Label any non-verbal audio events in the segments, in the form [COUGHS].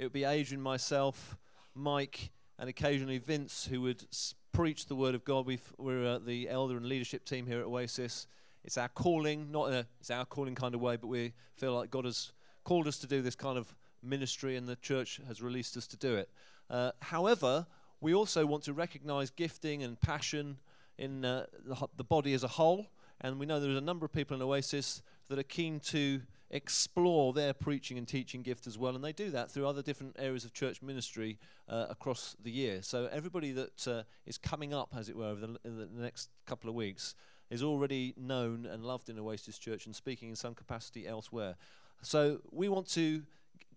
it would be Adrian, myself, Mike, and occasionally Vince who would s- preach the word of God. We've, we're uh, the elder and leadership team here at Oasis. It's our calling, not a, it's our calling kind of way, but we feel like God has called us to do this kind of ministry and the church has released us to do it. Uh, however, we also want to recognize gifting and passion in uh, the, the body as a whole. And we know there's a number of people in Oasis that are keen to explore their preaching and teaching gift as well. And they do that through other different areas of church ministry uh, across the year. So everybody that uh, is coming up, as it were, over the, the next couple of weeks is already known and loved in Oasis Church and speaking in some capacity elsewhere. So we want to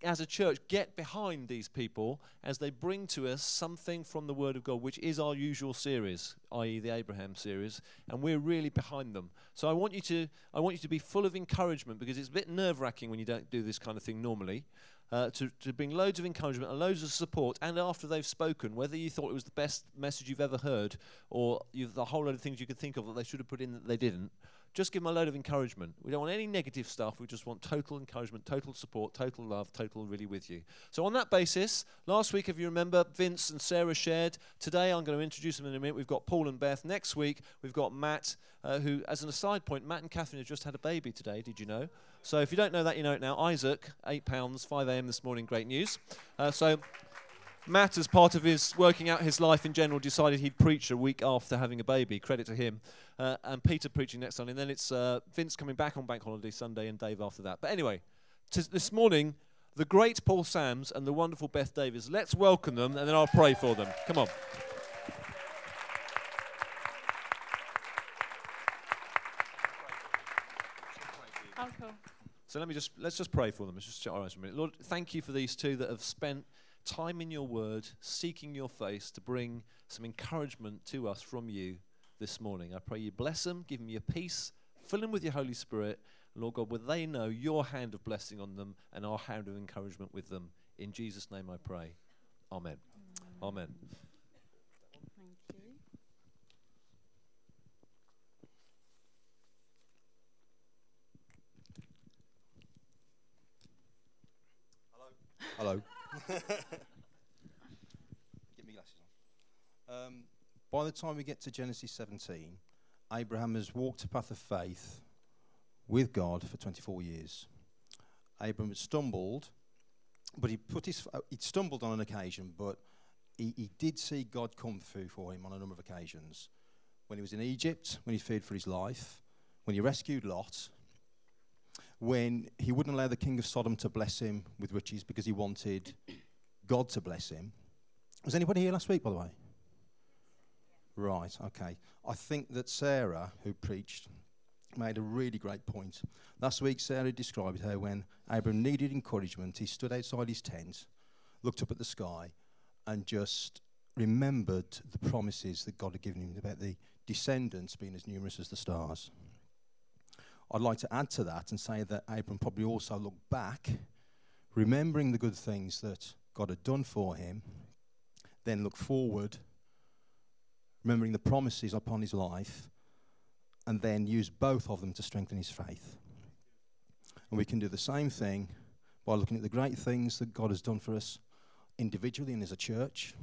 as a church, get behind these people as they bring to us something from the Word of God, which is our usual series, i.e., the Abraham series, and we're really behind them. So I want you to, I want you to be full of encouragement because it's a bit nerve-wracking when you don't do this kind of thing normally. Uh, to, to bring loads of encouragement and loads of support, and after they've spoken, whether you thought it was the best message you've ever heard, or the whole lot of things you could think of that they should have put in that they didn't, just give them a load of encouragement. We don't want any negative stuff. We just want total encouragement, total support, total love, total really with you. So, on that basis, last week, if you remember, Vince and Sarah shared. Today, I'm going to introduce them in a minute. We've got Paul and Beth. Next week, we've got Matt, uh, who, as an aside point, Matt and Catherine have just had a baby today. Did you know? So, if you don't know that, you know it now. Isaac, eight pounds, 5 a.m. this morning. Great news. Uh, so, Matt, as part of his working out his life in general, decided he'd preach a week after having a baby. Credit to him. Uh, and Peter preaching next Sunday. And then it's uh, Vince coming back on Bank Holiday Sunday and Dave after that. But anyway, t- this morning, the great Paul Sams and the wonderful Beth Davis. Let's welcome them and then I'll pray for them. Come on. Oh, cool. So let me just let's just pray for them. Let's just shut our eyes for a minute. Lord, thank you for these two that have spent time in your word, seeking your face to bring some encouragement to us from you this morning. I pray you bless them, give them your peace, fill them with your Holy Spirit. Lord God, would they know your hand of blessing on them and our hand of encouragement with them. In Jesus' name I pray. Amen. Amen. Thank you. Hello. [LAUGHS] Get me glasses on. Um, by the time we get to Genesis 17, Abraham has walked a path of faith with God for 24 years. Abraham had stumbled, but he put his uh, he stumbled on an occasion, but he, he did see God come through for him on a number of occasions. When he was in Egypt, when he feared for his life, when he rescued Lot, when he wouldn't allow the king of Sodom to bless him with riches because he wanted God to bless him. Was anybody here last week, by the way? Right, okay. I think that Sarah, who preached, made a really great point. Last week, Sarah described how when Abram needed encouragement, he stood outside his tent, looked up at the sky, and just remembered the promises that God had given him about the descendants being as numerous as the stars. I'd like to add to that and say that Abram probably also looked back, remembering the good things that God had done for him, then look forward, remembering the promises upon his life, and then use both of them to strengthen his faith. And we can do the same thing by looking at the great things that God has done for us individually and as a church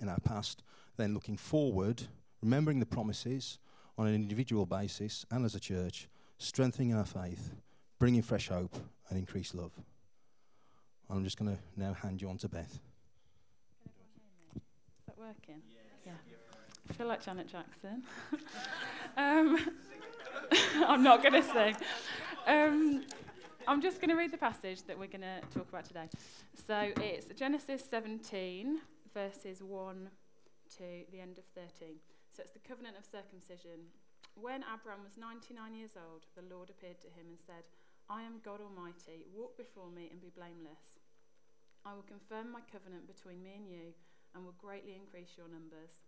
in our past, then looking forward, remembering the promises on an individual basis and as a church, strengthening our faith, bringing fresh hope and increased love. I'm just going to now hand you on to Beth. Is that working? Yeah. I feel like Janet Jackson. [LAUGHS] um, [LAUGHS] I'm not going to sing. Um, I'm just going to read the passage that we're going to talk about today. So it's Genesis 17, verses 1 to the end of 13. So it's the covenant of circumcision. When Abram was 99 years old, the Lord appeared to him and said, I am God Almighty. Walk before me and be blameless. I will confirm my covenant between me and you and will greatly increase your numbers.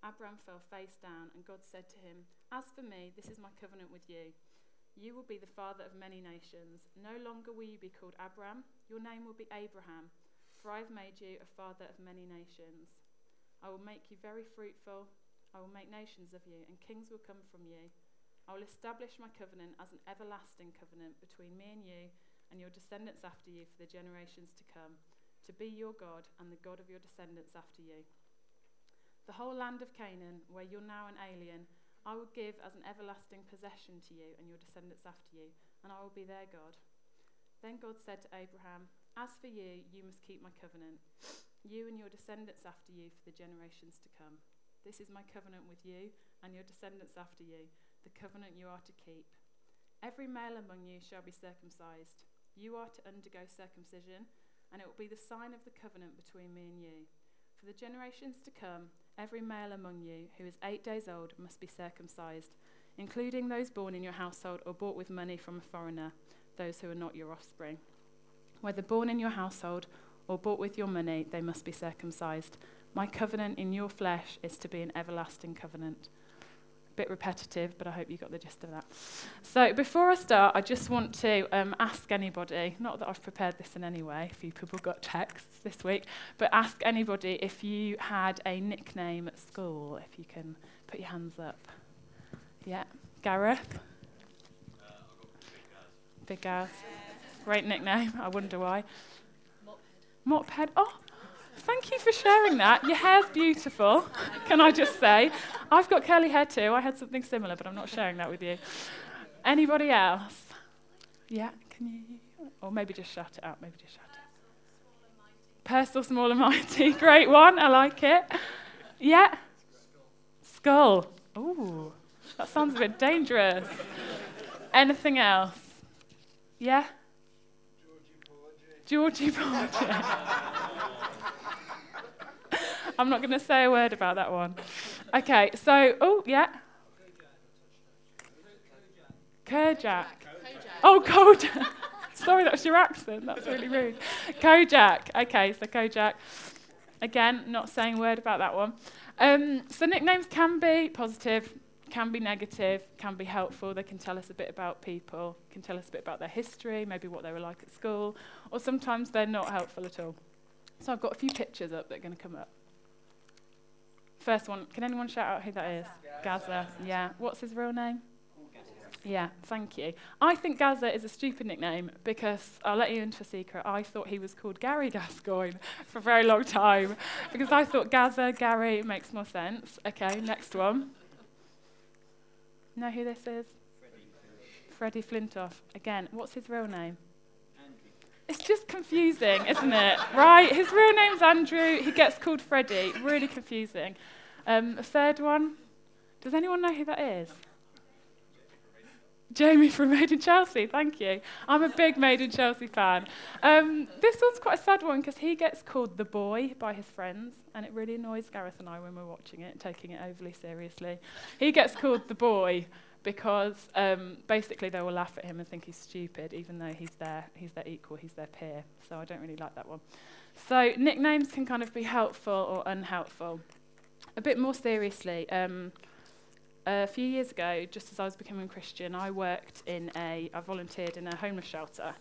Abram fell face down, and God said to him, As for me, this is my covenant with you. You will be the father of many nations. No longer will you be called Abram, your name will be Abraham, for I have made you a father of many nations. I will make you very fruitful. I will make nations of you, and kings will come from you. I will establish my covenant as an everlasting covenant between me and you and your descendants after you for the generations to come to be your God and the God of your descendants after you. The whole land of Canaan, where you're now an alien, I will give as an everlasting possession to you and your descendants after you, and I will be their God. Then God said to Abraham, As for you, you must keep my covenant, you and your descendants after you for the generations to come. This is my covenant with you and your descendants after you, the covenant you are to keep. Every male among you shall be circumcised. You are to undergo circumcision, and it will be the sign of the covenant between me and you. For the generations to come, every male among you who is eight days old must be circumcised, including those born in your household or bought with money from a foreigner, those who are not your offspring. Whether born in your household or bought with your money, they must be circumcised. My covenant in your flesh is to be an everlasting covenant A bit repetitive, but I hope you got the gist of that. So before I start, I just want to um, ask anybody, not that I've prepared this in any way, a few people got texts this week, but ask anybody if you had a nickname at school, if you can put your hands up. Yeah, Gareth? Uh, Big Gaz. Great nickname, I wonder why. Mophead. Mophead. Oh, Thank you for sharing that. Your hair's beautiful, can I just say? I've got curly hair too. I had something similar, but I'm not sharing that with you. Anybody else? Yeah, can you? Or maybe just shout it out. Maybe just shout it. Personal, small and mighty. [LAUGHS] Great one. I like it. Yeah. Skull. Ooh, that sounds a bit dangerous. Anything else? Yeah? Georgie Porgy. Georgie Porgy. [LAUGHS] I'm not going to say a word about that one. Okay, so, oh, yeah. Kojak. Oh, Kojak. [LAUGHS] Sorry, that's your accent. That's really rude. Kojak. Okay, so Kojak. Again, not saying a word about that one. Um, so nicknames can be positive, can be negative, can be helpful. They can tell us a bit about people, can tell us a bit about their history, maybe what they were like at school, or sometimes they're not helpful at all. So I've got a few pictures up that are going to come up. First one, can anyone shout out who that is? Gazza. Yeah. What's his real name? Yeah, thank you. I think Gazza is a stupid nickname because I'll let you into a secret. I thought he was called Gary [LAUGHS] Gascoigne for a very long time because I thought Gazza, Gary makes more sense. Okay, next one. Know who this is? Freddie Flintoff. Again, what's his real name? Confusing, isn't it? Right? His real name's Andrew. He gets called Freddie. Really confusing. Um, a third one. Does anyone know who that is? Jamie from Made in Chelsea, thank you. I'm a big Made in Chelsea fan. Um, this one's quite a sad one because he gets called the boy by his friends, and it really annoys Gareth and I when we're watching it, taking it overly seriously. He gets called the boy because um, basically they will laugh at him and think he's stupid, even though he's their, he's their equal, he's their peer. So I don't really like that one. So nicknames can kind of be helpful or unhelpful a bit more seriously, um, a few years ago, just as I was becoming Christian, I worked in a, I volunteered in a homeless shelter.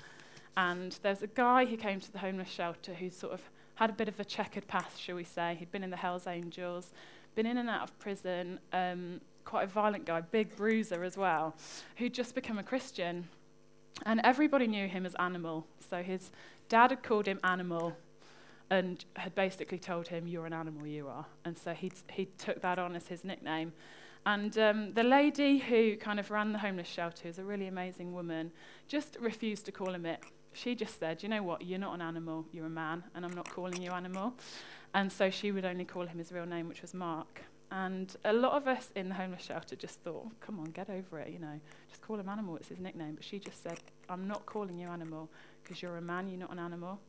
And there's a guy who came to the homeless shelter who sort of had a bit of a checkered past, shall we say. He'd been in the Hells Angels, been in and out of prison, um, quite a violent guy, big bruiser as well, who'd just become a Christian. And everybody knew him as Animal. So his dad had called him Animal and had basically told him, You're an animal, you are. And so he, he took that on as his nickname. And um, the lady who kind of ran the homeless shelter, who's a really amazing woman, just refused to call him it. She just said, You know what? You're not an animal, you're a man, and I'm not calling you animal. And so she would only call him his real name, which was Mark. And a lot of us in the homeless shelter just thought, oh, come on, get over it, you know, just call him animal, it's his nickname. But she just said, I'm not calling you animal because you're a man, you're not an animal.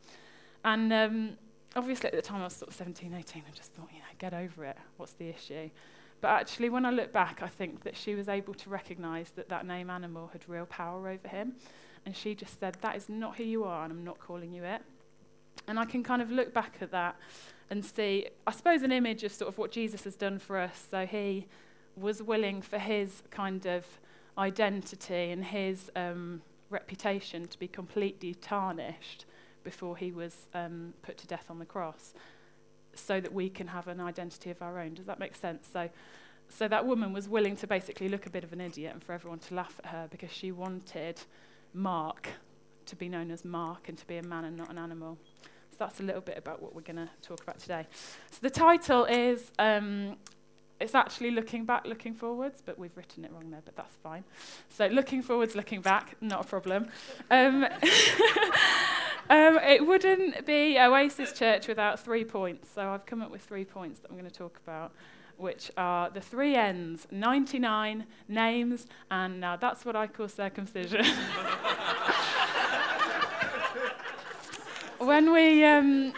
And um, obviously at the time I was sort of 17, 18, I just thought, you know, get over it. What's the issue? But actually, when I look back, I think that she was able to recognize that that name animal had real power over him. And she just said, That is not who you are, and I'm not calling you it. And I can kind of look back at that and see, I suppose, an image of sort of what Jesus has done for us. So he was willing for his kind of identity and his um, reputation to be completely tarnished before he was um, put to death on the cross, so that we can have an identity of our own. Does that make sense? So, so that woman was willing to basically look a bit of an idiot and for everyone to laugh at her because she wanted Mark to be known as Mark and to be a man and not an animal. That's a little bit about what we're going to talk about today. So the title is, um, it's actually looking back, looking forwards, but we've written it wrong there, but that's fine. So looking forwards, looking back, not a problem. Um, [LAUGHS] um, it wouldn't be Oasis Church without three points. So I've come up with three points that I'm going to talk about which are the three N's 99 names, and now that's what I call circumcision. [LAUGHS] when, we, um,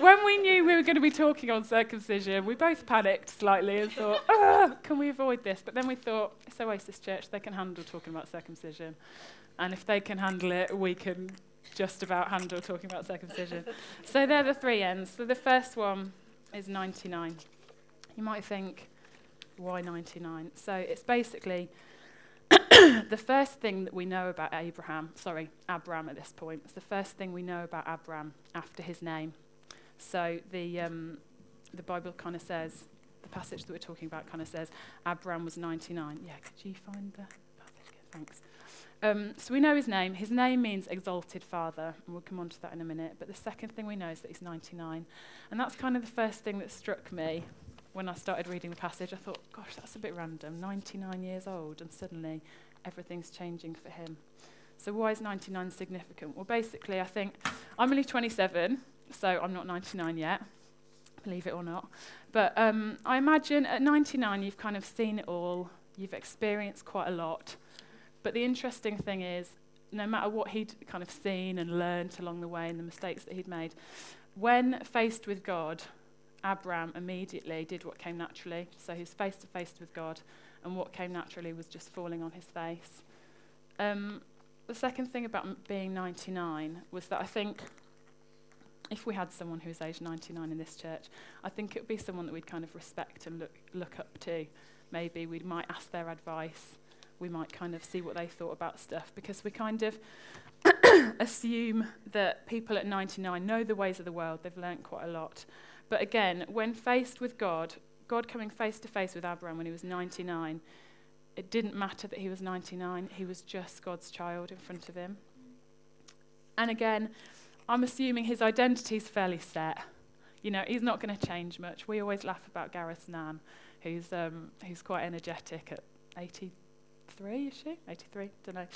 when we knew we were going to be talking on circumcision, we both panicked slightly and thought, can we avoid this? But then we thought, it's Oasis Church, they can handle talking about circumcision. And if they can handle it, we can just about handle talking about circumcision. [LAUGHS] so they're the three ends. So the first one is 99. You might think, why 99? So it's basically [COUGHS] the first thing that we know about Abraham, sorry, Abram at this point. It's the first thing we know about Abram after his name. So the, um, the Bible kind of says, the passage that we're talking about kind of says, Abram was 99. Yeah, could you find the passage? Thanks. Um, so we know his name. His name means exalted father, and we'll come on to that in a minute. But the second thing we know is that he's 99. And that's kind of the first thing that struck me when I started reading the passage, I thought, gosh, that's a bit random. 99 years old, and suddenly everything's changing for him. So, why is 99 significant? Well, basically, I think I'm only 27, so I'm not 99 yet, believe it or not. But um, I imagine at 99, you've kind of seen it all, you've experienced quite a lot. But the interesting thing is, no matter what he'd kind of seen and learned along the way and the mistakes that he'd made, when faced with God, Abram immediately did what came naturally. So he was face to face with God, and what came naturally was just falling on his face. Um, the second thing about being 99 was that I think if we had someone who was age 99 in this church, I think it would be someone that we'd kind of respect and look, look up to. Maybe we might ask their advice. We might kind of see what they thought about stuff because we kind of [COUGHS] assume that people at 99 know the ways of the world. They've learnt quite a lot. But again, when faced with God, God coming face to face with Abraham when he was 99, it didn't matter that he was 99, he was just God's child in front of him. And again, I'm assuming his identity is fairly set. You know, he's not going to change much. We always laugh about Gareth Nan, who's, um, who's quite energetic at 80, 83, is she? 83, don't know.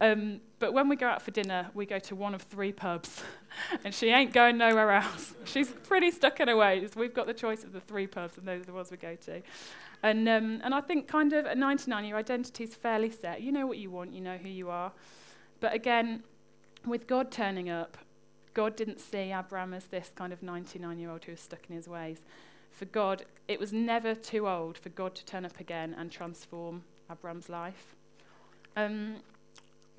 Um, but when we go out for dinner, we go to one of three pubs, [LAUGHS] and she ain't going nowhere else. [LAUGHS] She's pretty stuck in her ways. We've got the choice of the three pubs, and those are the ones we go to. And, um, and I think kind of at 99, your identity is fairly set. You know what you want, you know who you are. But again, with God turning up, God didn't see Abraham as this kind of 99 year old who was stuck in his ways. For God, it was never too old for God to turn up again and transform Abram's life. Um,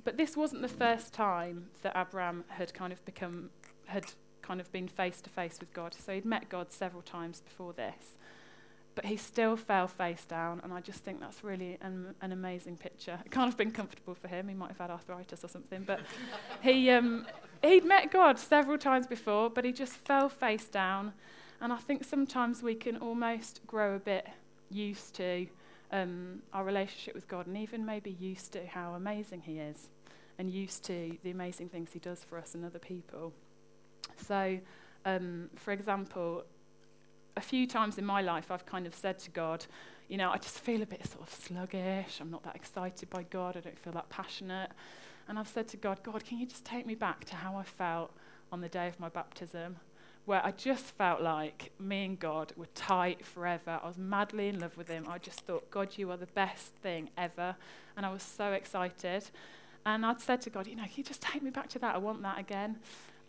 but this wasn't the first time that Abram had kind of become, had kind of been face to face with God. So he'd met God several times before this. But he still fell face down, and I just think that's really an, an amazing picture. It can't have been comfortable for him. He might have had arthritis or something. But [LAUGHS] he, um, he'd met God several times before, but he just fell face down. And I think sometimes we can almost grow a bit used to um, our relationship with God and even maybe used to how amazing He is and used to the amazing things He does for us and other people. So, um, for example, a few times in my life I've kind of said to God, you know, I just feel a bit sort of sluggish. I'm not that excited by God. I don't feel that passionate. And I've said to God, God, can you just take me back to how I felt on the day of my baptism? Where I just felt like me and God were tight forever. I was madly in love with Him. I just thought, God, you are the best thing ever. And I was so excited. And I'd said to God, you know, can you just take me back to that? I want that again.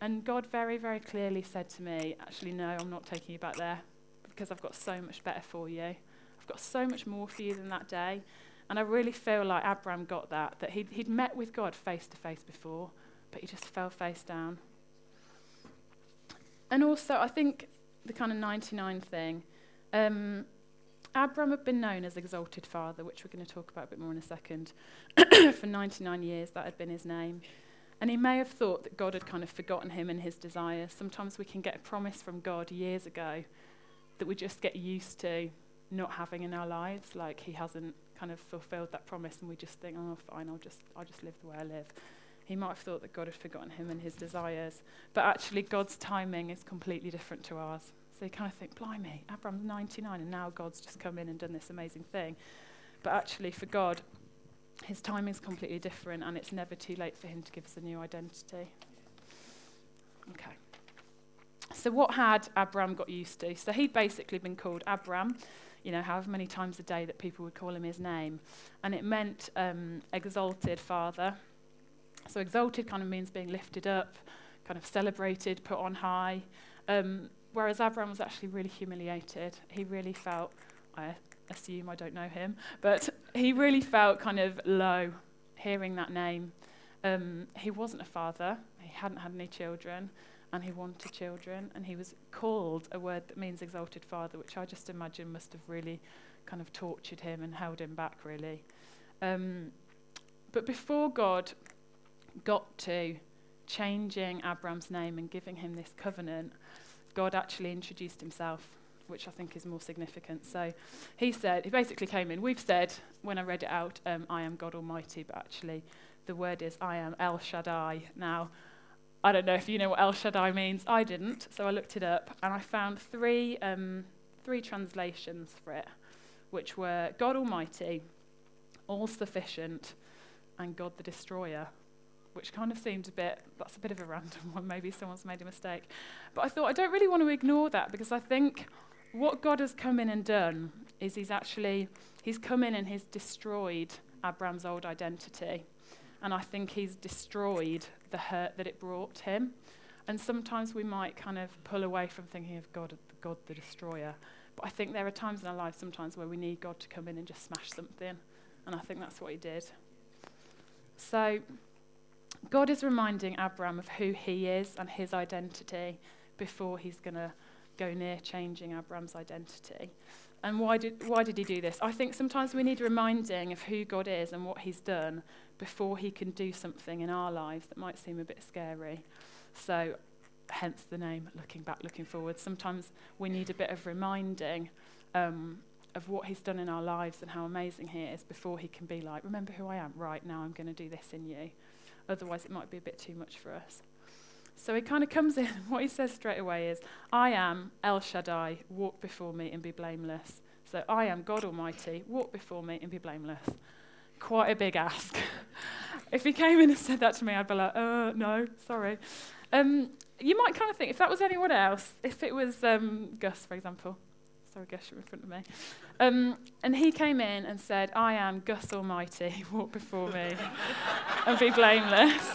And God very, very clearly said to me, actually, no, I'm not taking you back there because I've got so much better for you. I've got so much more for you than that day. And I really feel like Abram got that, that he'd, he'd met with God face to face before, but he just fell face down. And also, I think the kind of 99 thing, um, Abram had been known as Exalted Father, which we're going to talk about a bit more in a second. [COUGHS] For 99 years, that had been his name. And he may have thought that God had kind of forgotten him and his desires. Sometimes we can get a promise from God years ago that we just get used to not having in our lives, like he hasn't kind of fulfilled that promise, and we just think, oh, fine, I'll just, I'll just live the way I live. He might have thought that God had forgotten him and his desires. But actually, God's timing is completely different to ours. So you kind of think, blimey, Abraham's 99 and now God's just come in and done this amazing thing. But actually, for God, his timing is completely different and it's never too late for him to give us a new identity. Okay. So, what had Abram got used to? So, he'd basically been called Abram, you know, however many times a day that people would call him his name. And it meant um, exalted father. So, exalted kind of means being lifted up, kind of celebrated, put on high. Um, whereas Abram was actually really humiliated. He really felt, I assume I don't know him, but [LAUGHS] he really felt kind of low hearing that name. Um, he wasn't a father, he hadn't had any children and he wanted children, and he was called a word that means exalted father, which I just imagine must have really kind of tortured him and held him back, really. Um, but before God got to changing Abram's name and giving him this covenant, God actually introduced himself, which I think is more significant. So he said, he basically came in. We've said, when I read it out, um, I am God Almighty, but actually the word is I am El Shaddai. Now, I don't know if you know what El Shaddai means. I didn't, so I looked it up and I found three, um, three translations for it, which were God Almighty, All Sufficient, and God the Destroyer, which kind of seemed a bit, that's a bit of a random [LAUGHS] one. Maybe someone's made a mistake. But I thought I don't really want to ignore that because I think what God has come in and done is he's actually, he's come in and he's destroyed Abram's old identity. And I think he's destroyed the hurt that it brought him. And sometimes we might kind of pull away from thinking of God, God the destroyer. But I think there are times in our life sometimes where we need God to come in and just smash something. And I think that's what he did. So God is reminding Abram of who he is and his identity before he's going to go near changing Abram's identity. And why did, why did he do this? I think sometimes we need reminding of who God is and what he's done before he can do something in our lives that might seem a bit scary. So, hence the name, looking back, looking forward. Sometimes we need a bit of reminding um, of what he's done in our lives and how amazing he is before he can be like, remember who I am? Right now, I'm going to do this in you. Otherwise, it might be a bit too much for us. So he kind of comes in, [LAUGHS] what he says straight away is, I am El Shaddai, walk before me and be blameless. So I am God Almighty, walk before me and be blameless quite a big ask. [LAUGHS] if he came in and said that to me, I'd be like, uh, no, sorry. Um, you might kind of think, if that was anyone else, if it was um, Gus, for example, Gus, you're in front of me, um, and he came in and said, I am Gus Almighty, [LAUGHS] walk before me and be blameless.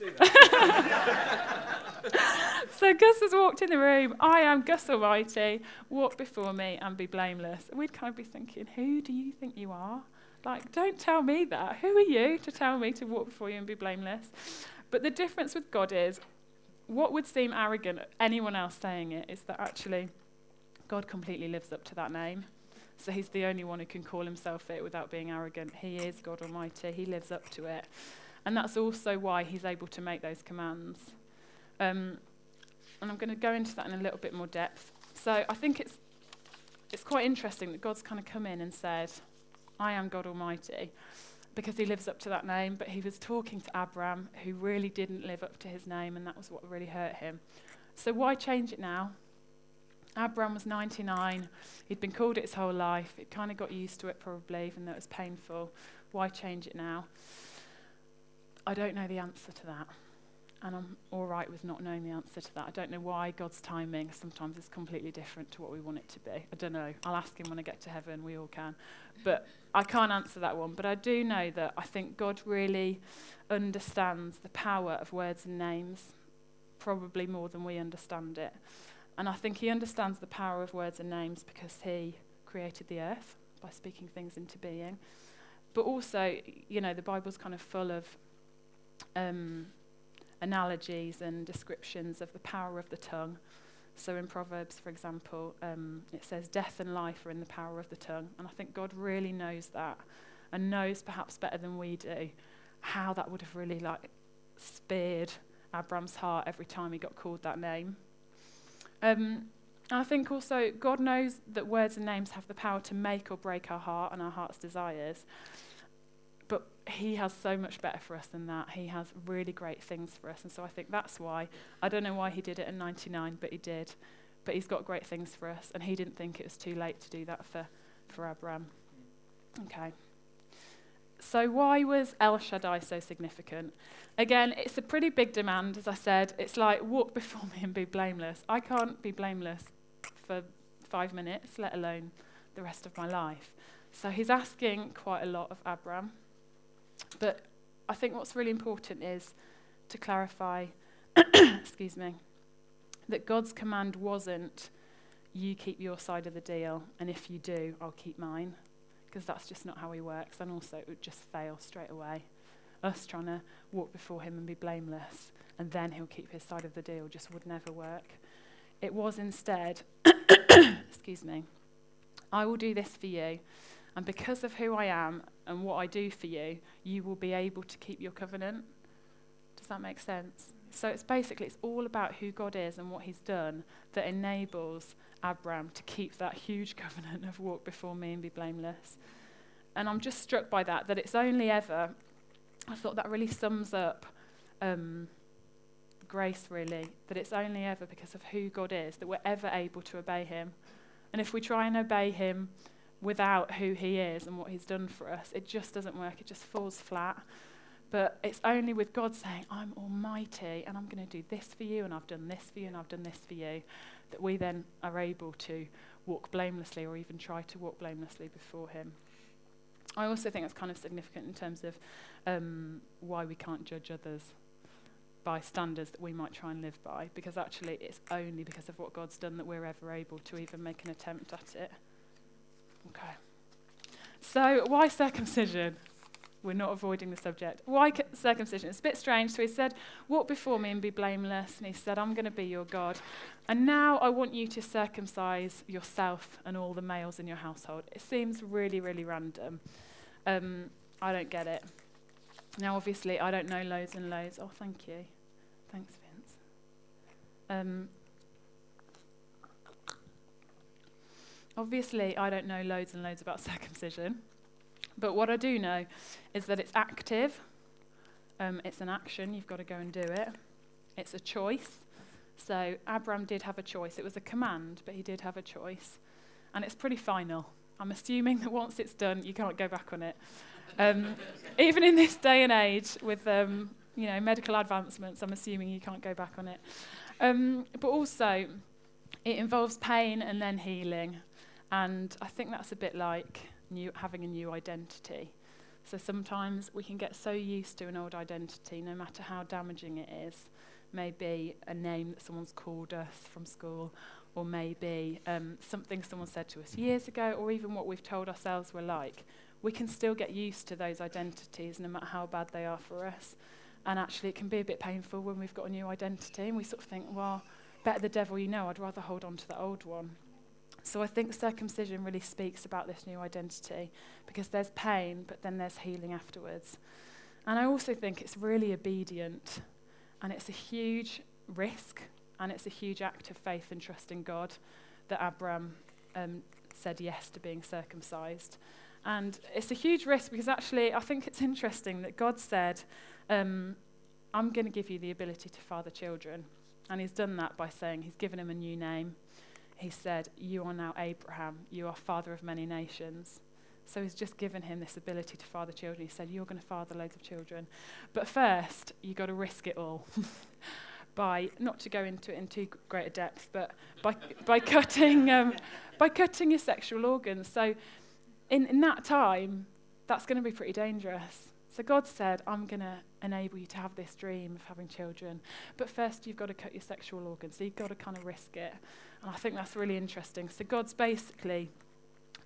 [LAUGHS] so Gus has walked in the room. I am Gus Almighty. Walk before me and be blameless. we'd kind of be thinking, who do you think you are? Like, don't tell me that. Who are you to tell me to walk before you and be blameless? But the difference with God is, what would seem arrogant, anyone else saying it, is that actually God completely lives up to that name. So he's the only one who can call himself it without being arrogant. He is God Almighty. He lives up to it. And that's also why he's able to make those commands. Um, and I'm going to go into that in a little bit more depth. So I think it's, it's quite interesting that God's kind of come in and said, I am God Almighty, because he lives up to that name. But he was talking to Abram, who really didn't live up to his name, and that was what really hurt him. So why change it now? Abram was 99. He'd been called it his whole life. He'd kind of got used to it, probably, even though it was painful. Why change it now? I don't know the answer to that. And I'm all right with not knowing the answer to that. I don't know why God's timing sometimes is completely different to what we want it to be. I don't know. I'll ask him when I get to heaven. We all can. But I can't answer that one. But I do know that I think God really understands the power of words and names, probably more than we understand it. And I think he understands the power of words and names because he created the earth by speaking things into being. But also, you know, the Bible's kind of full of um, analogies and descriptions of the power of the tongue. So in Proverbs, for example, um, it says, Death and life are in the power of the tongue. And I think God really knows that and knows perhaps better than we do how that would have really like speared Abram's heart every time he got called that name. Um, I think also God knows that words and names have the power to make or break our heart and our heart's desires. He has so much better for us than that. He has really great things for us. And so I think that's why. I don't know why he did it in 99, but he did. But he's got great things for us. And he didn't think it was too late to do that for, for Abraham. Okay. So, why was El Shaddai so significant? Again, it's a pretty big demand, as I said. It's like, walk before me and be blameless. I can't be blameless for five minutes, let alone the rest of my life. So, he's asking quite a lot of Abraham. But I think what's really important is to clarify, [COUGHS] excuse me, that God's command wasn't, you keep your side of the deal, and if you do, I'll keep mine because that's just not how he works. And also, it would just fail straight away. Us trying to walk before him and be blameless, and then he'll keep his side of the deal just would never work. It was instead, [COUGHS] excuse me, I will do this for you. And because of who I am and what I do for you, you will be able to keep your covenant. Does that make sense? So it's basically it's all about who God is and what he's done that enables Abram to keep that huge [LAUGHS] covenant of walk before me and be blameless. And I'm just struck by that, that it's only ever, I thought that really sums up um, grace, really, that it's only ever because of who God is that we're ever able to obey Him. And if we try and obey Him without who He is and what He's done for us, it just doesn't work, it just falls flat. But it's only with God saying, I'm almighty and I'm going to do this for you and I've done this for you and I've done this for you, that we then are able to walk blamelessly or even try to walk blamelessly before Him. I also think that's kind of significant in terms of um, why we can't judge others by standards that we might try and live by, because actually it's only because of what God's done that we're ever able to even make an attempt at it. Okay. So, why circumcision? We're not avoiding the subject. Why circumcision? It's a bit strange. So he said, Walk before me and be blameless. And he said, I'm going to be your God. And now I want you to circumcise yourself and all the males in your household. It seems really, really random. Um, I don't get it. Now, obviously, I don't know loads and loads. Oh, thank you. Thanks, Vince. Um, obviously, I don't know loads and loads about [LAUGHS] circumcision. But what I do know is that it's active, um, it's an action, you've got to go and do it. It's a choice. So Abram did have a choice. It was a command, but he did have a choice. And it's pretty final. I'm assuming that once it's done, you can't go back on it. Um, [LAUGHS] even in this day and age, with um, you know medical advancements, I'm assuming you can't go back on it. Um, but also, it involves pain and then healing, And I think that's a bit like new, having a new identity. So sometimes we can get so used to an old identity, no matter how damaging it is. Maybe a name that someone's called us from school, or maybe um, something someone said to us years ago, or even what we've told ourselves we're like. We can still get used to those identities, no matter how bad they are for us. And actually, it can be a bit painful when we've got a new identity and we sort of think, well, better the devil you know, I'd rather hold on to the old one. So I think circumcision really speaks about this new identity because there's pain, but then there's healing afterwards. And I also think it's really obedient and it's a huge risk and it's a huge act of faith and trust in God that Abram um, said yes to being circumcised. And it's a huge risk because actually I think it's interesting that God said, um, I'm going to give you the ability to father children. And he's done that by saying he's given him a new name he said, You are now Abraham, you are father of many nations. So he's just given him this ability to father children. He said, You're going to father loads of children. But first, you've got to risk it all. [LAUGHS] by, not to go into it in too great a depth, but by, by, cutting, um, by cutting your sexual organs. So in, in that time, that's going to be pretty dangerous. So God said, I'm going to enable you to have this dream of having children. But first, you've got to cut your sexual organs. So you've got to kind of risk it. And I think that's really interesting. So God's basically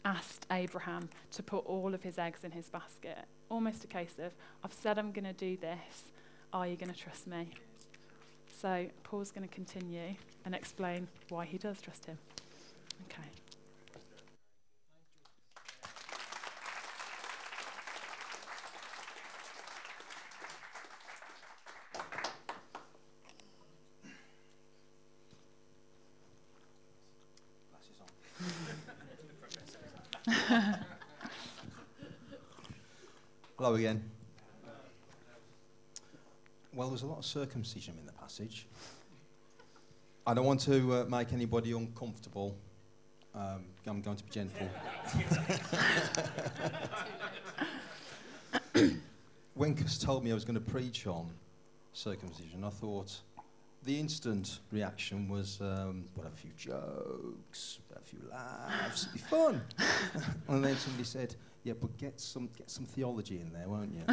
asked Abraham to put all of his eggs in his basket. Almost a case of, I've said I'm going to do this. Are you going to trust me? So Paul's going to continue and explain why he does trust him. Okay. Again. Well, there's a lot of circumcision in the passage. I don't want to uh, make anybody uncomfortable. Um, I'm going to be gentle. [LAUGHS] when Gus told me I was going to preach on circumcision, I thought the instant reaction was, um, a few jokes, a few laughs, it'll be fun. [LAUGHS] and then somebody said, yeah, but get some, get some theology in there, won't you? [LAUGHS]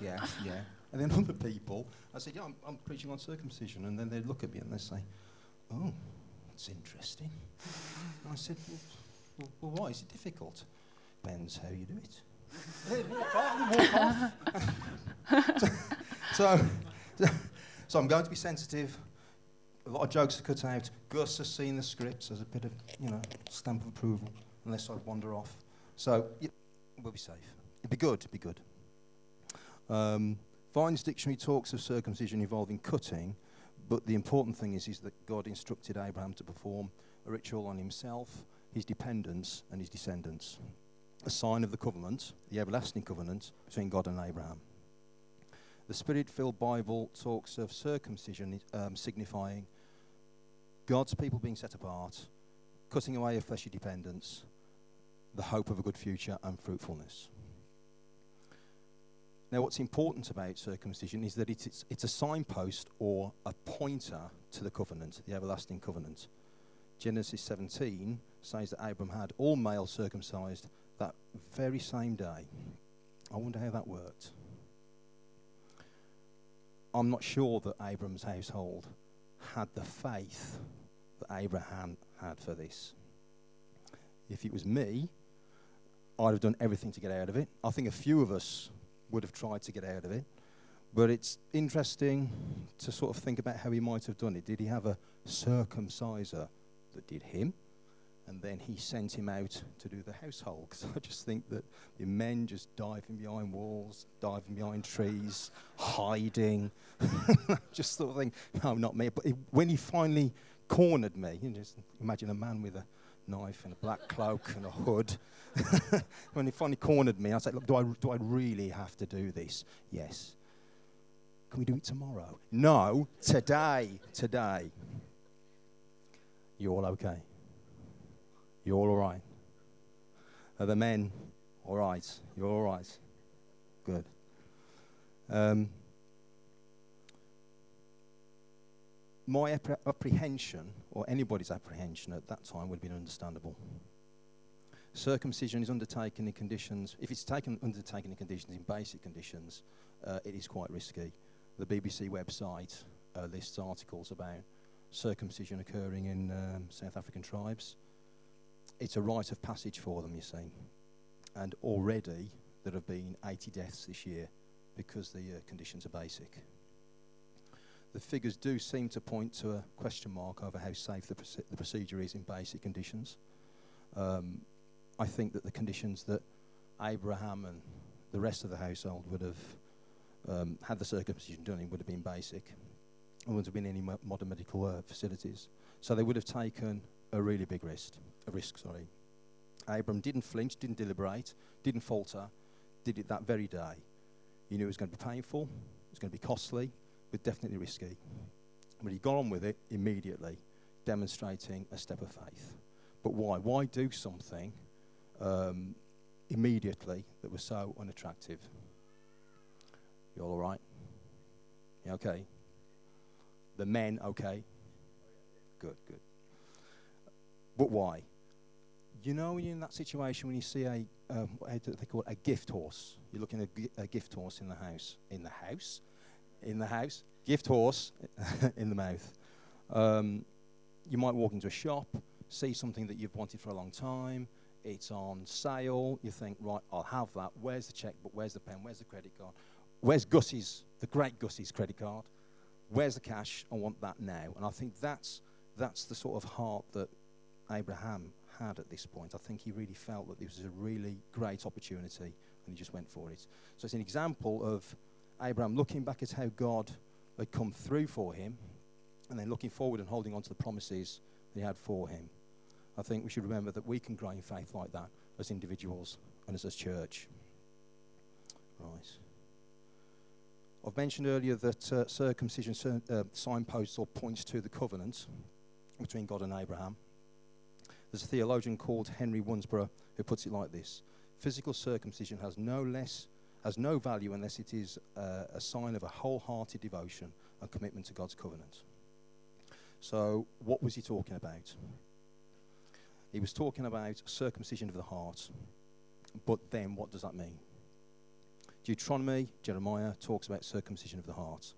yeah, yeah. And then other people, I said, yeah, I'm, I'm preaching on circumcision. And then they'd look at me and they'd say, oh, that's interesting. And I said, well, well, well why is it difficult? Depends how you do it. [LAUGHS] walk off, walk off. [LAUGHS] so, so, so I'm going to be sensitive. A lot of jokes are cut out. Gus has seen the scripts as a bit of, you know, stamp of approval, unless I wander off. So we'll be safe. It'd be good. It'd be good. Um, Vine's dictionary talks of circumcision involving cutting, but the important thing is, is that God instructed Abraham to perform a ritual on himself, his dependents, and his descendants. A sign of the covenant, the everlasting covenant between God and Abraham. The Spirit filled Bible talks of circumcision um, signifying God's people being set apart, cutting away of fleshly dependence, the hope of a good future and fruitfulness. Now, what's important about circumcision is that it's, it's a signpost or a pointer to the covenant, the everlasting covenant. Genesis 17 says that Abram had all male circumcised that very same day. I wonder how that worked. I'm not sure that Abram's household had the faith that Abraham had for this. If it was me, I'd have done everything to get out of it. I think a few of us would have tried to get out of it. But it's interesting to sort of think about how he might have done it. Did he have a circumciser that did him? And then he sent him out to do the household. Because I just think that the men just diving behind walls, diving behind trees, hiding. [LAUGHS] just sort of think, no, not me. But it, when he finally cornered me, you know, just imagine a man with a knife and a black cloak and a hood. [LAUGHS] when he finally cornered me, I said, Look, do I, do I really have to do this? Yes. Can we do it tomorrow? No, today. Today. You all okay? You all all right? Are the men all right? You're all right? Good. Um, my apprehension, or anybody's apprehension at that time, would have been understandable. Circumcision is undertaken in conditions, if it's taken undertaken in conditions, in basic conditions, uh, it is quite risky. The BBC website uh, lists articles about circumcision occurring in um, South African tribes. It's a rite of passage for them, you see. And already there have been 80 deaths this year because the uh, conditions are basic the figures do seem to point to a question mark over how safe the, proce- the procedure is in basic conditions. Um, I think that the conditions that Abraham and the rest of the household would have um, had the circumcision done in would have been basic. There wouldn't have been any mo- modern medical uh, facilities. So they would have taken a really big risk. A risk, sorry. Abram didn't flinch, didn't deliberate, didn't falter, did it that very day. He knew it was going to be painful, it was going to be costly, definitely risky. But he got on with it immediately, demonstrating a step of faith. But why? Why do something um, immediately that was so unattractive? You all right? Yeah, okay. The men, okay. Good, good. But why? You know, when you're in that situation, when you see a, um, what do they call it, a gift horse, you're looking at a gift horse in the house. In the house? In the house, gift horse [LAUGHS] in the mouth. Um, you might walk into a shop, see something that you've wanted for a long time, it's on sale, you think, right, I'll have that. Where's the checkbook? Where's the pen? Where's the credit card? Where's Gussie's, the great Gussie's credit card? Where's the cash? I want that now. And I think that's, that's the sort of heart that Abraham had at this point. I think he really felt that this was a really great opportunity and he just went for it. So it's an example of Abraham looking back at how God had come through for him and then looking forward and holding on to the promises that he had for him. I think we should remember that we can grow in faith like that as individuals and as a church. Right. I've mentioned earlier that uh, circumcision uh, signposts or points to the covenant between God and Abraham. There's a theologian called Henry Wansbrough who puts it like this Physical circumcision has no less has no value unless it is uh, a sign of a wholehearted devotion and commitment to God's covenant. So, what was he talking about? He was talking about circumcision of the heart. But then, what does that mean? Deuteronomy, Jeremiah talks about circumcision of the heart.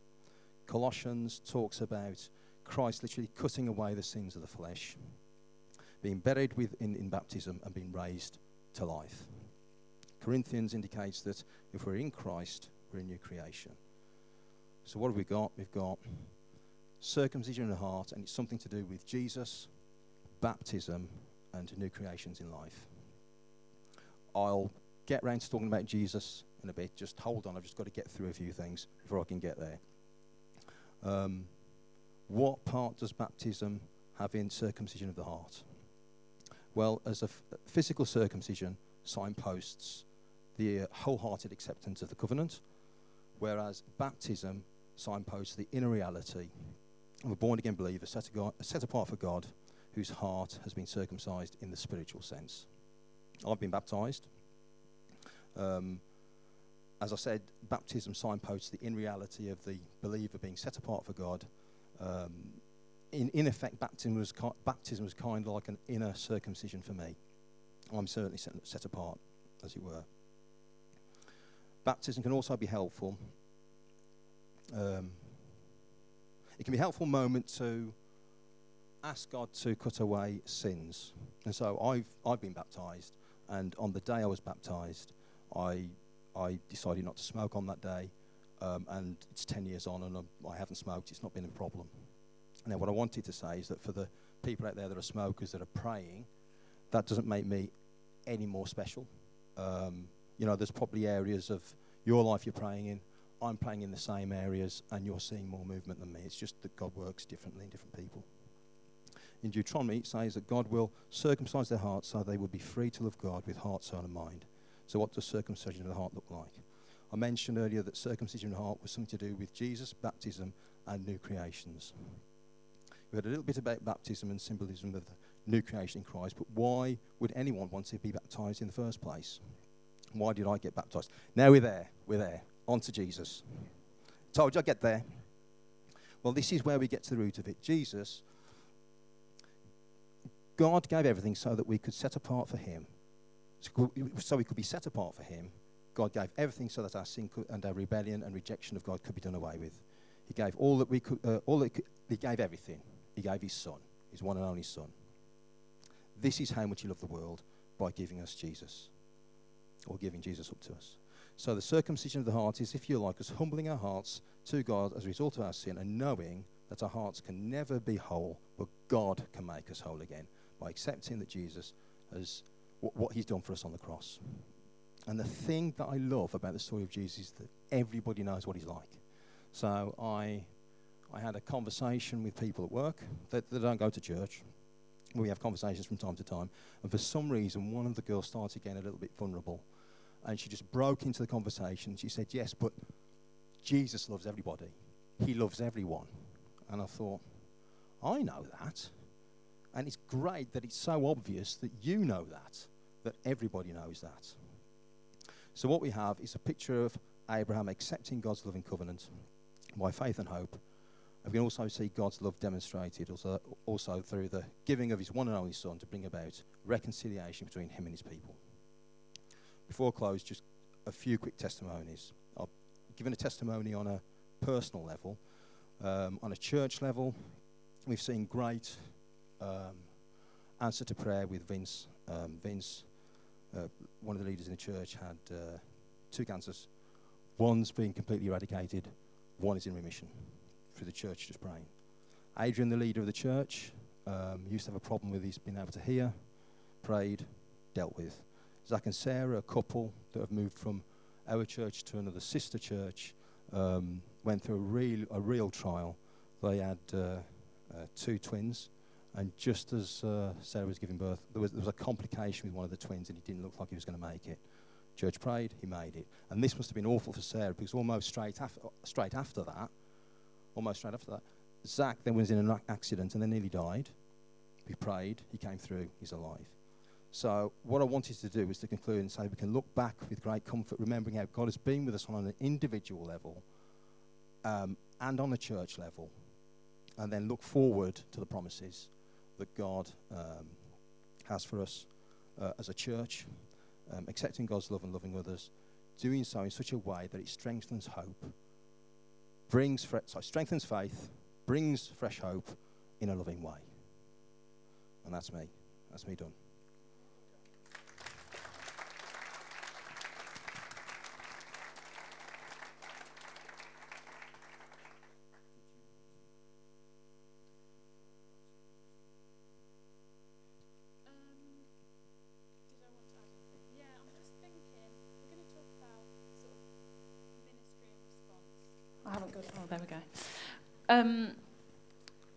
Colossians talks about Christ literally cutting away the sins of the flesh, being buried with in, in baptism, and being raised to life. Corinthians indicates that if we're in Christ, we're a new creation. So, what have we got? We've got circumcision in the heart, and it's something to do with Jesus, baptism, and new creations in life. I'll get round to talking about Jesus in a bit. Just hold on, I've just got to get through a few things before I can get there. Um, what part does baptism have in circumcision of the heart? Well, as a f- physical circumcision signposts the uh, wholehearted acceptance of the covenant, whereas baptism signposts the inner reality of a born again believer set, God, set apart for God whose heart has been circumcised in the spiritual sense. I've been baptized. Um, as I said, baptism signposts the in reality of the believer being set apart for God. Um, in, in effect, baptism was, baptism was kind of like an inner circumcision for me. I'm certainly set, set apart, as it were. Baptism can also be helpful. Um, it can be a helpful moment to ask God to cut away sins. And so I've, I've been baptized, and on the day I was baptized, I, I decided not to smoke on that day. Um, and it's 10 years on, and I'm, I haven't smoked. It's not been a problem. Now, what I wanted to say is that for the people out there that are smokers that are praying, that doesn't make me any more special. Um, you know, there's probably areas of your life you're praying in. I'm praying in the same areas, and you're seeing more movement than me. It's just that God works differently in different people. In Deuteronomy, it says that God will circumcise their hearts so they will be free to love God with heart, soul, and mind. So, what does circumcision of the heart look like? I mentioned earlier that circumcision of the heart was something to do with Jesus, baptism, and new creations. We had a little bit about baptism and symbolism of the new creation in Christ, but why would anyone want to be baptized in the first place? Why did I get baptized? Now we're there. We're there. On to Jesus. Told you I'd get there. Well, this is where we get to the root of it. Jesus, God gave everything so that we could set apart for Him. So we could be set apart for Him. God gave everything so that our sin could, and our rebellion and rejection of God could be done away with. He gave all that we could, uh, all that could, He gave everything. He gave His Son, His one and only Son. This is how much He loved the world by giving us Jesus, or giving Jesus up to us. So the circumcision of the heart is, if you like, us humbling our hearts to God as a result of our sin and knowing that our hearts can never be whole, but God can make us whole again by accepting that Jesus has what He's done for us on the cross. And the thing that I love about the story of Jesus is that everybody knows what He's like. So I, I had a conversation with people at work that, that don't go to church. We have conversations from time to time. And for some reason, one of the girls started getting a little bit vulnerable. And she just broke into the conversation. She said, Yes, but Jesus loves everybody, He loves everyone. And I thought, I know that. And it's great that it's so obvious that you know that, that everybody knows that. So, what we have is a picture of Abraham accepting God's loving covenant by faith and hope. We can also see God's love demonstrated also, also through the giving of his one and only Son to bring about reconciliation between him and his people. Before I close, just a few quick testimonies. I've given a testimony on a personal level. Um, on a church level, we've seen great um, answer to prayer with Vince. Um, Vince, uh, one of the leaders in the church, had uh, two cancers. One's been completely eradicated, one is in remission through the church just praying. Adrian, the leader of the church, um, used to have a problem with his being able to hear, prayed, dealt with. Zach and Sarah, a couple that have moved from our church to another sister church, um, went through a real, a real trial. They had uh, uh, two twins, and just as uh, Sarah was giving birth, there was, there was a complication with one of the twins, and he didn't look like he was going to make it. Church prayed, he made it. And this must have been awful for Sarah because almost straight, af- straight after that, almost straight after that, Zach then was in an accident and then nearly died. We prayed, he came through, he's alive. So, what I wanted to do was to conclude and say we can look back with great comfort, remembering how God has been with us on an individual level um, and on a church level, and then look forward to the promises that God um, has for us uh, as a church, um, accepting God's love and loving others, doing so in such a way that it strengthens hope, brings fre- sorry, strengthens faith, brings fresh hope in a loving way. And that's me. That's me done. Um,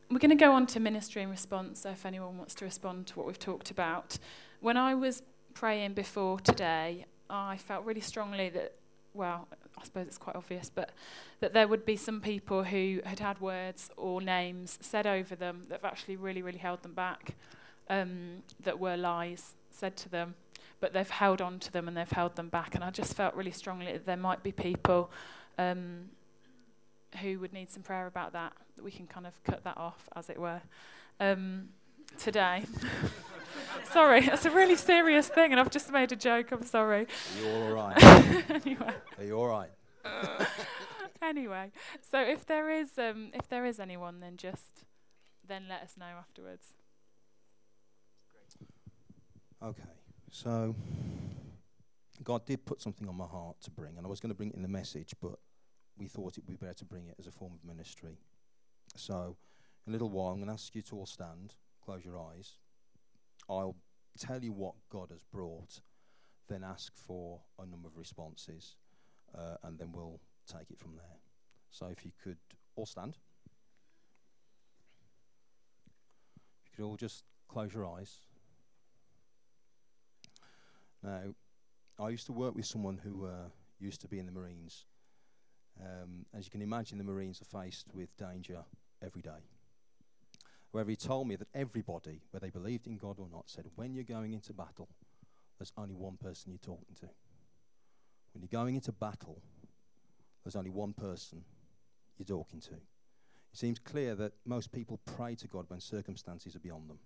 we're going to go on to ministry and response, if anyone wants to respond to what we've talked about. When I was praying before today, I felt really strongly that, well, I suppose it's quite obvious, but that there would be some people who had had words or names said over them that have actually really, really held them back, um, that were lies said to them, but they've held on to them and they've held them back. And I just felt really strongly that there might be people um, who would need some prayer about that, that we can kind of cut that off, as it were, um, today. [LAUGHS] sorry, that's a really serious thing, and I've just made a joke. I'm sorry. Are you all right? [LAUGHS] anyway. Are you all right? [LAUGHS] anyway, so if there is um, if there is anyone, then just then let us know afterwards. Okay, so God did put something on my heart to bring, and I was going to bring it in the message, but we thought it would be better to bring it as a form of ministry. So, in a little while, I'm going to ask you to all stand, close your eyes. I'll tell you what God has brought, then ask for a number of responses, uh, and then we'll take it from there. So, if you could all stand. If you could all just close your eyes. Now, I used to work with someone who uh, used to be in the Marines. Um, as you can imagine, the Marines are faced with danger every day. However, he told me that everybody, whether they believed in God or not, said when you're going into battle, there's only one person you're talking to. When you're going into battle, there's only one person you're talking to. It seems clear that most people pray to God when circumstances are beyond them.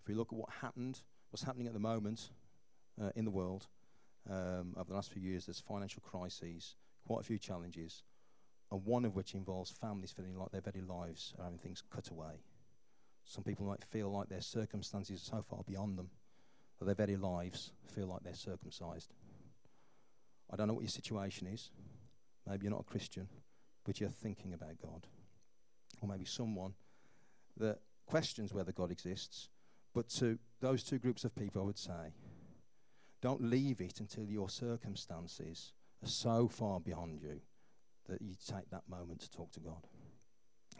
If we look at what happened, what's happening at the moment uh, in the world um, over the last few years, there's financial crises, quite a few challenges, and one of which involves families feeling like their very lives are having things cut away. Some people might feel like their circumstances are so far beyond them that their very lives feel like they're circumcised. I don't know what your situation is. Maybe you're not a Christian, but you're thinking about God. Or maybe someone that questions whether God exists. But to those two groups of people, I would say, don't leave it until your circumstances are so far beyond you that you take that moment to talk to God.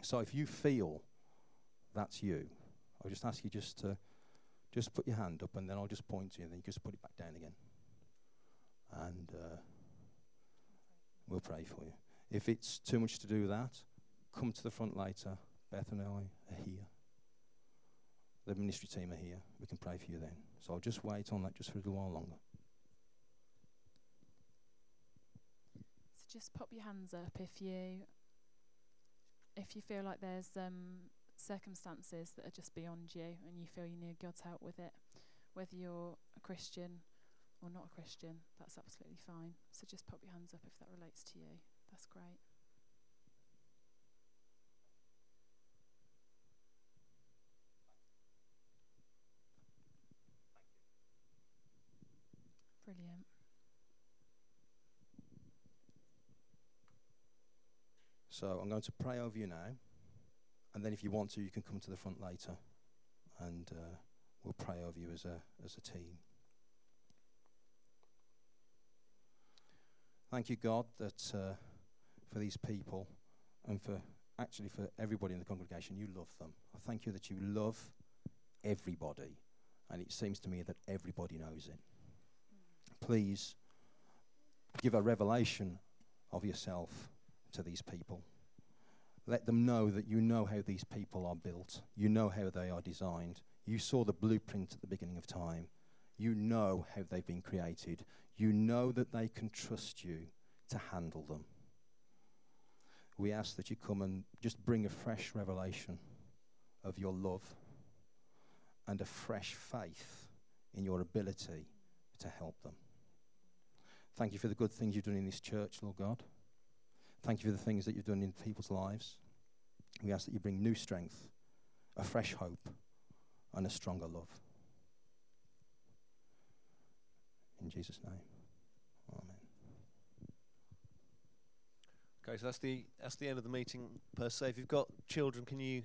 So if you feel that's you, I'll just ask you just to just put your hand up and then I'll just point to you and then you just put it back down again. And uh, we'll pray for you. If it's too much to do that, come to the front later. Beth and I are here. The ministry team are here. We can pray for you then. So I'll just wait on that just for a little while longer. Just pop your hands up if you if you feel like there's um, circumstances that are just beyond you and you feel you need God's help with it, whether you're a Christian or not a Christian, that's absolutely fine. So just pop your hands up if that relates to you. That's great. Brilliant. So I'm going to pray over you now. And then if you want to, you can come to the front later and uh, we'll pray over you as a, as a team. Thank you, God, that uh, for these people and for actually for everybody in the congregation, you love them. I thank you that you love everybody. And it seems to me that everybody knows it. please give a revelation of yourself to these people. Let them know that you know how these people are built, you know how they are designed. You saw the blueprint at the beginning of time. You know how they've been created. You know that they can trust you to handle them. We ask that you come and just bring a fresh revelation of your love and a fresh faith in your ability to help them. Thank you for the good things you've done in this church, Lord God. Thank you for the things that you've done in people's lives. We ask that you bring new strength, a fresh hope, and a stronger love. In Jesus' name. Amen. Okay, so that's the that's the end of the meeting per se. If you've got children, can you